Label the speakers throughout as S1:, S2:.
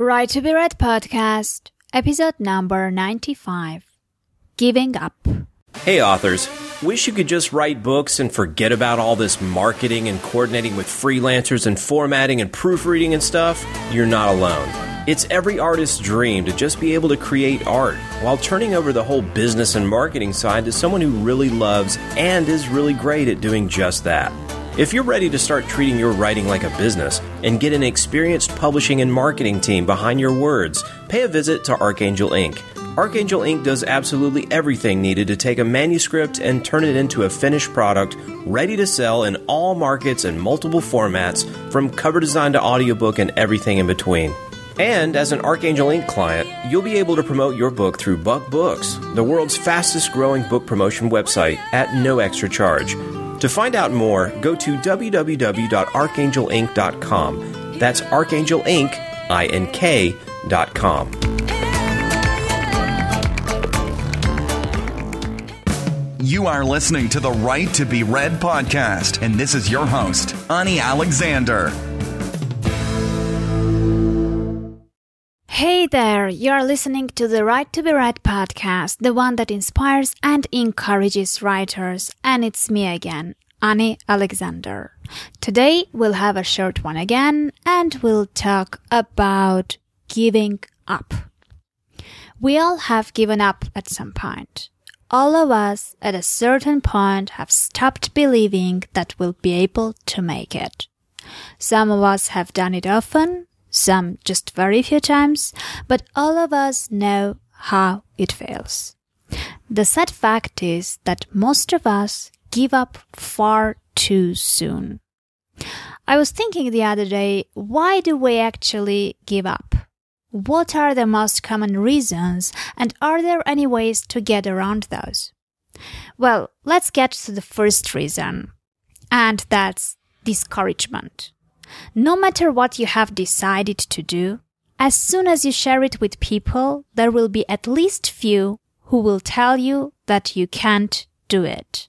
S1: Right to be Read podcast, episode number 95 Giving Up.
S2: Hey, authors. Wish you could just write books and forget about all this marketing and coordinating with freelancers and formatting and proofreading and stuff? You're not alone. It's every artist's dream to just be able to create art while turning over the whole business and marketing side to someone who really loves and is really great at doing just that. If you're ready to start treating your writing like a business and get an experienced publishing and marketing team behind your words, pay a visit to Archangel Ink. Archangel Ink does absolutely everything needed to take a manuscript and turn it into a finished product ready to sell in all markets and multiple formats, from cover design to audiobook and everything in between. And as an Archangel Ink client, you'll be able to promote your book through Buck Books, the world's fastest growing book promotion website, at no extra charge. To find out more, go to www.archangelink.com. That's Archangel Ink, I-N-K, dot com.
S3: You are listening to the Right to Be Read podcast, and this is your host, Ani Alexander.
S1: There, you're listening to the Right to Be Read podcast, the one that inspires and encourages writers, and it's me again, Annie Alexander. Today we'll have a short one again, and we'll talk about giving up. We all have given up at some point. All of us at a certain point have stopped believing that we'll be able to make it. Some of us have done it often, some just very few times, but all of us know how it feels. The sad fact is that most of us give up far too soon. I was thinking the other day, why do we actually give up? What are the most common reasons and are there any ways to get around those? Well, let's get to the first reason. And that's discouragement. No matter what you have decided to do, as soon as you share it with people, there will be at least few who will tell you that you can't do it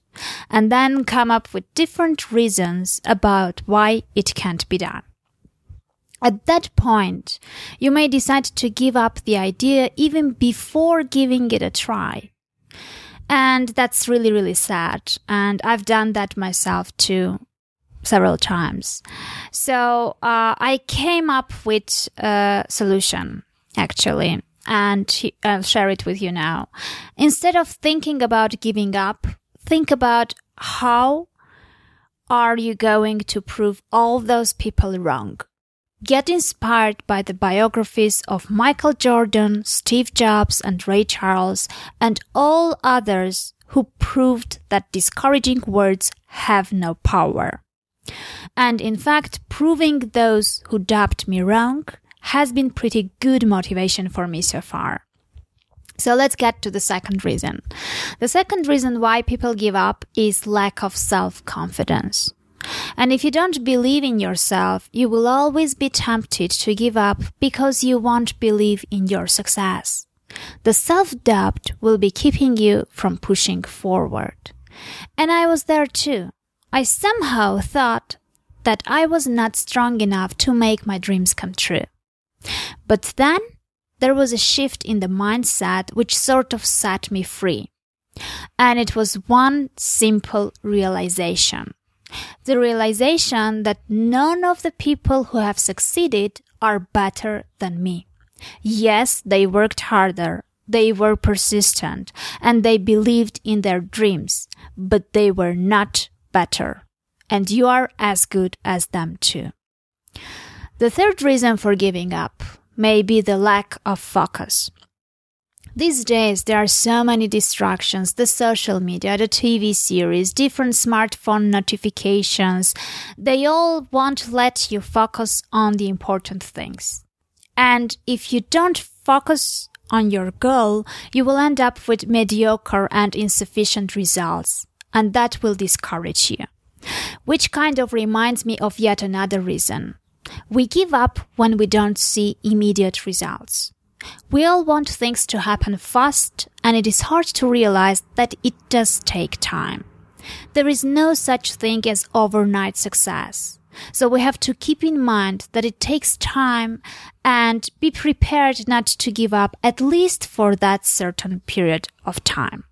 S1: and then come up with different reasons about why it can't be done. At that point, you may decide to give up the idea even before giving it a try. And that's really, really sad. And I've done that myself too several times. So uh, I came up with a solution actually, and I'll share it with you now. Instead of thinking about giving up, think about how are you going to prove all those people wrong. Get inspired by the biographies of Michael Jordan, Steve Jobs, and Ray Charles, and all others who proved that discouraging words have no power. And in fact, proving those who dubbed me wrong has been pretty good motivation for me so far. So let's get to the second reason. The second reason why people give up is lack of self-confidence. And if you don't believe in yourself, you will always be tempted to give up because you won't believe in your success. The self-doubt will be keeping you from pushing forward. And I was there too. I somehow thought that I was not strong enough to make my dreams come true. But then there was a shift in the mindset which sort of set me free. And it was one simple realization. The realization that none of the people who have succeeded are better than me. Yes, they worked harder, they were persistent, and they believed in their dreams, but they were not better. And you are as good as them too. The third reason for giving up may be the lack of focus. These days, there are so many distractions the social media, the TV series, different smartphone notifications. They all won't let you focus on the important things. And if you don't focus on your goal, you will end up with mediocre and insufficient results. And that will discourage you. Which kind of reminds me of yet another reason. We give up when we don't see immediate results. We all want things to happen fast, and it is hard to realize that it does take time. There is no such thing as overnight success. So we have to keep in mind that it takes time and be prepared not to give up at least for that certain period of time.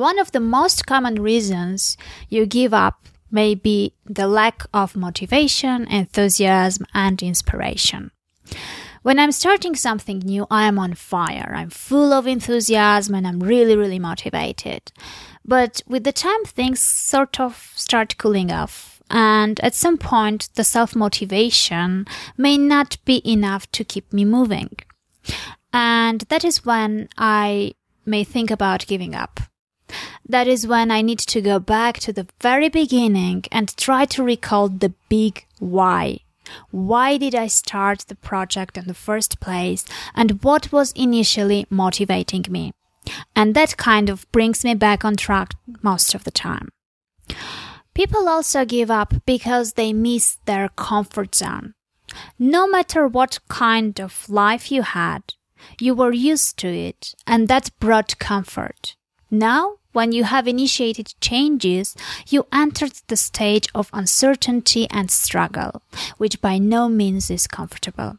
S1: One of the most common reasons you give up may be the lack of motivation, enthusiasm, and inspiration. When I'm starting something new, I am on fire. I'm full of enthusiasm and I'm really, really motivated. But with the time, things sort of start cooling off. And at some point, the self motivation may not be enough to keep me moving. And that is when I may think about giving up. That is when I need to go back to the very beginning and try to recall the big why. Why did I start the project in the first place and what was initially motivating me? And that kind of brings me back on track most of the time. People also give up because they miss their comfort zone. No matter what kind of life you had, you were used to it and that brought comfort. Now when you have initiated changes, you entered the stage of uncertainty and struggle, which by no means is comfortable.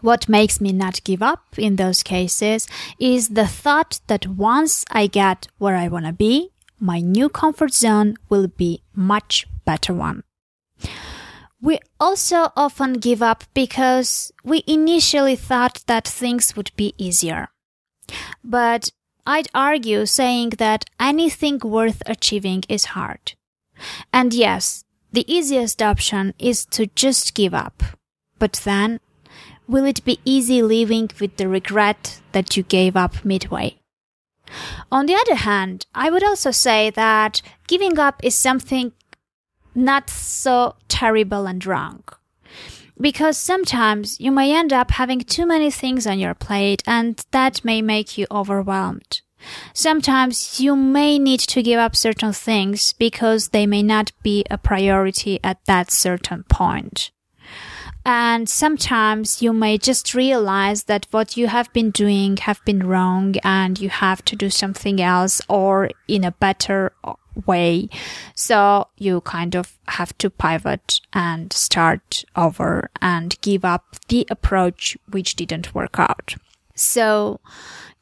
S1: What makes me not give up in those cases is the thought that once I get where I want to be, my new comfort zone will be much better one. We also often give up because we initially thought that things would be easier. But I'd argue saying that anything worth achieving is hard. And yes, the easiest option is to just give up. But then, will it be easy living with the regret that you gave up midway? On the other hand, I would also say that giving up is something not so terrible and wrong because sometimes you may end up having too many things on your plate and that may make you overwhelmed. Sometimes you may need to give up certain things because they may not be a priority at that certain point. And sometimes you may just realize that what you have been doing have been wrong and you have to do something else or in a better way. So you kind of have to pivot and start over and give up the approach which didn't work out. So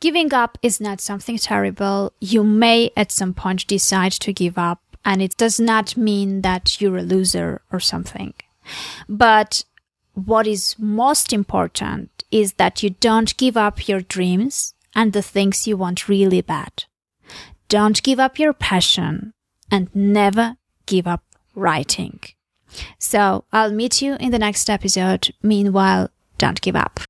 S1: giving up is not something terrible. You may at some point decide to give up and it does not mean that you're a loser or something. But what is most important is that you don't give up your dreams and the things you want really bad. Don't give up your passion and never give up writing. So I'll meet you in the next episode. Meanwhile, don't give up.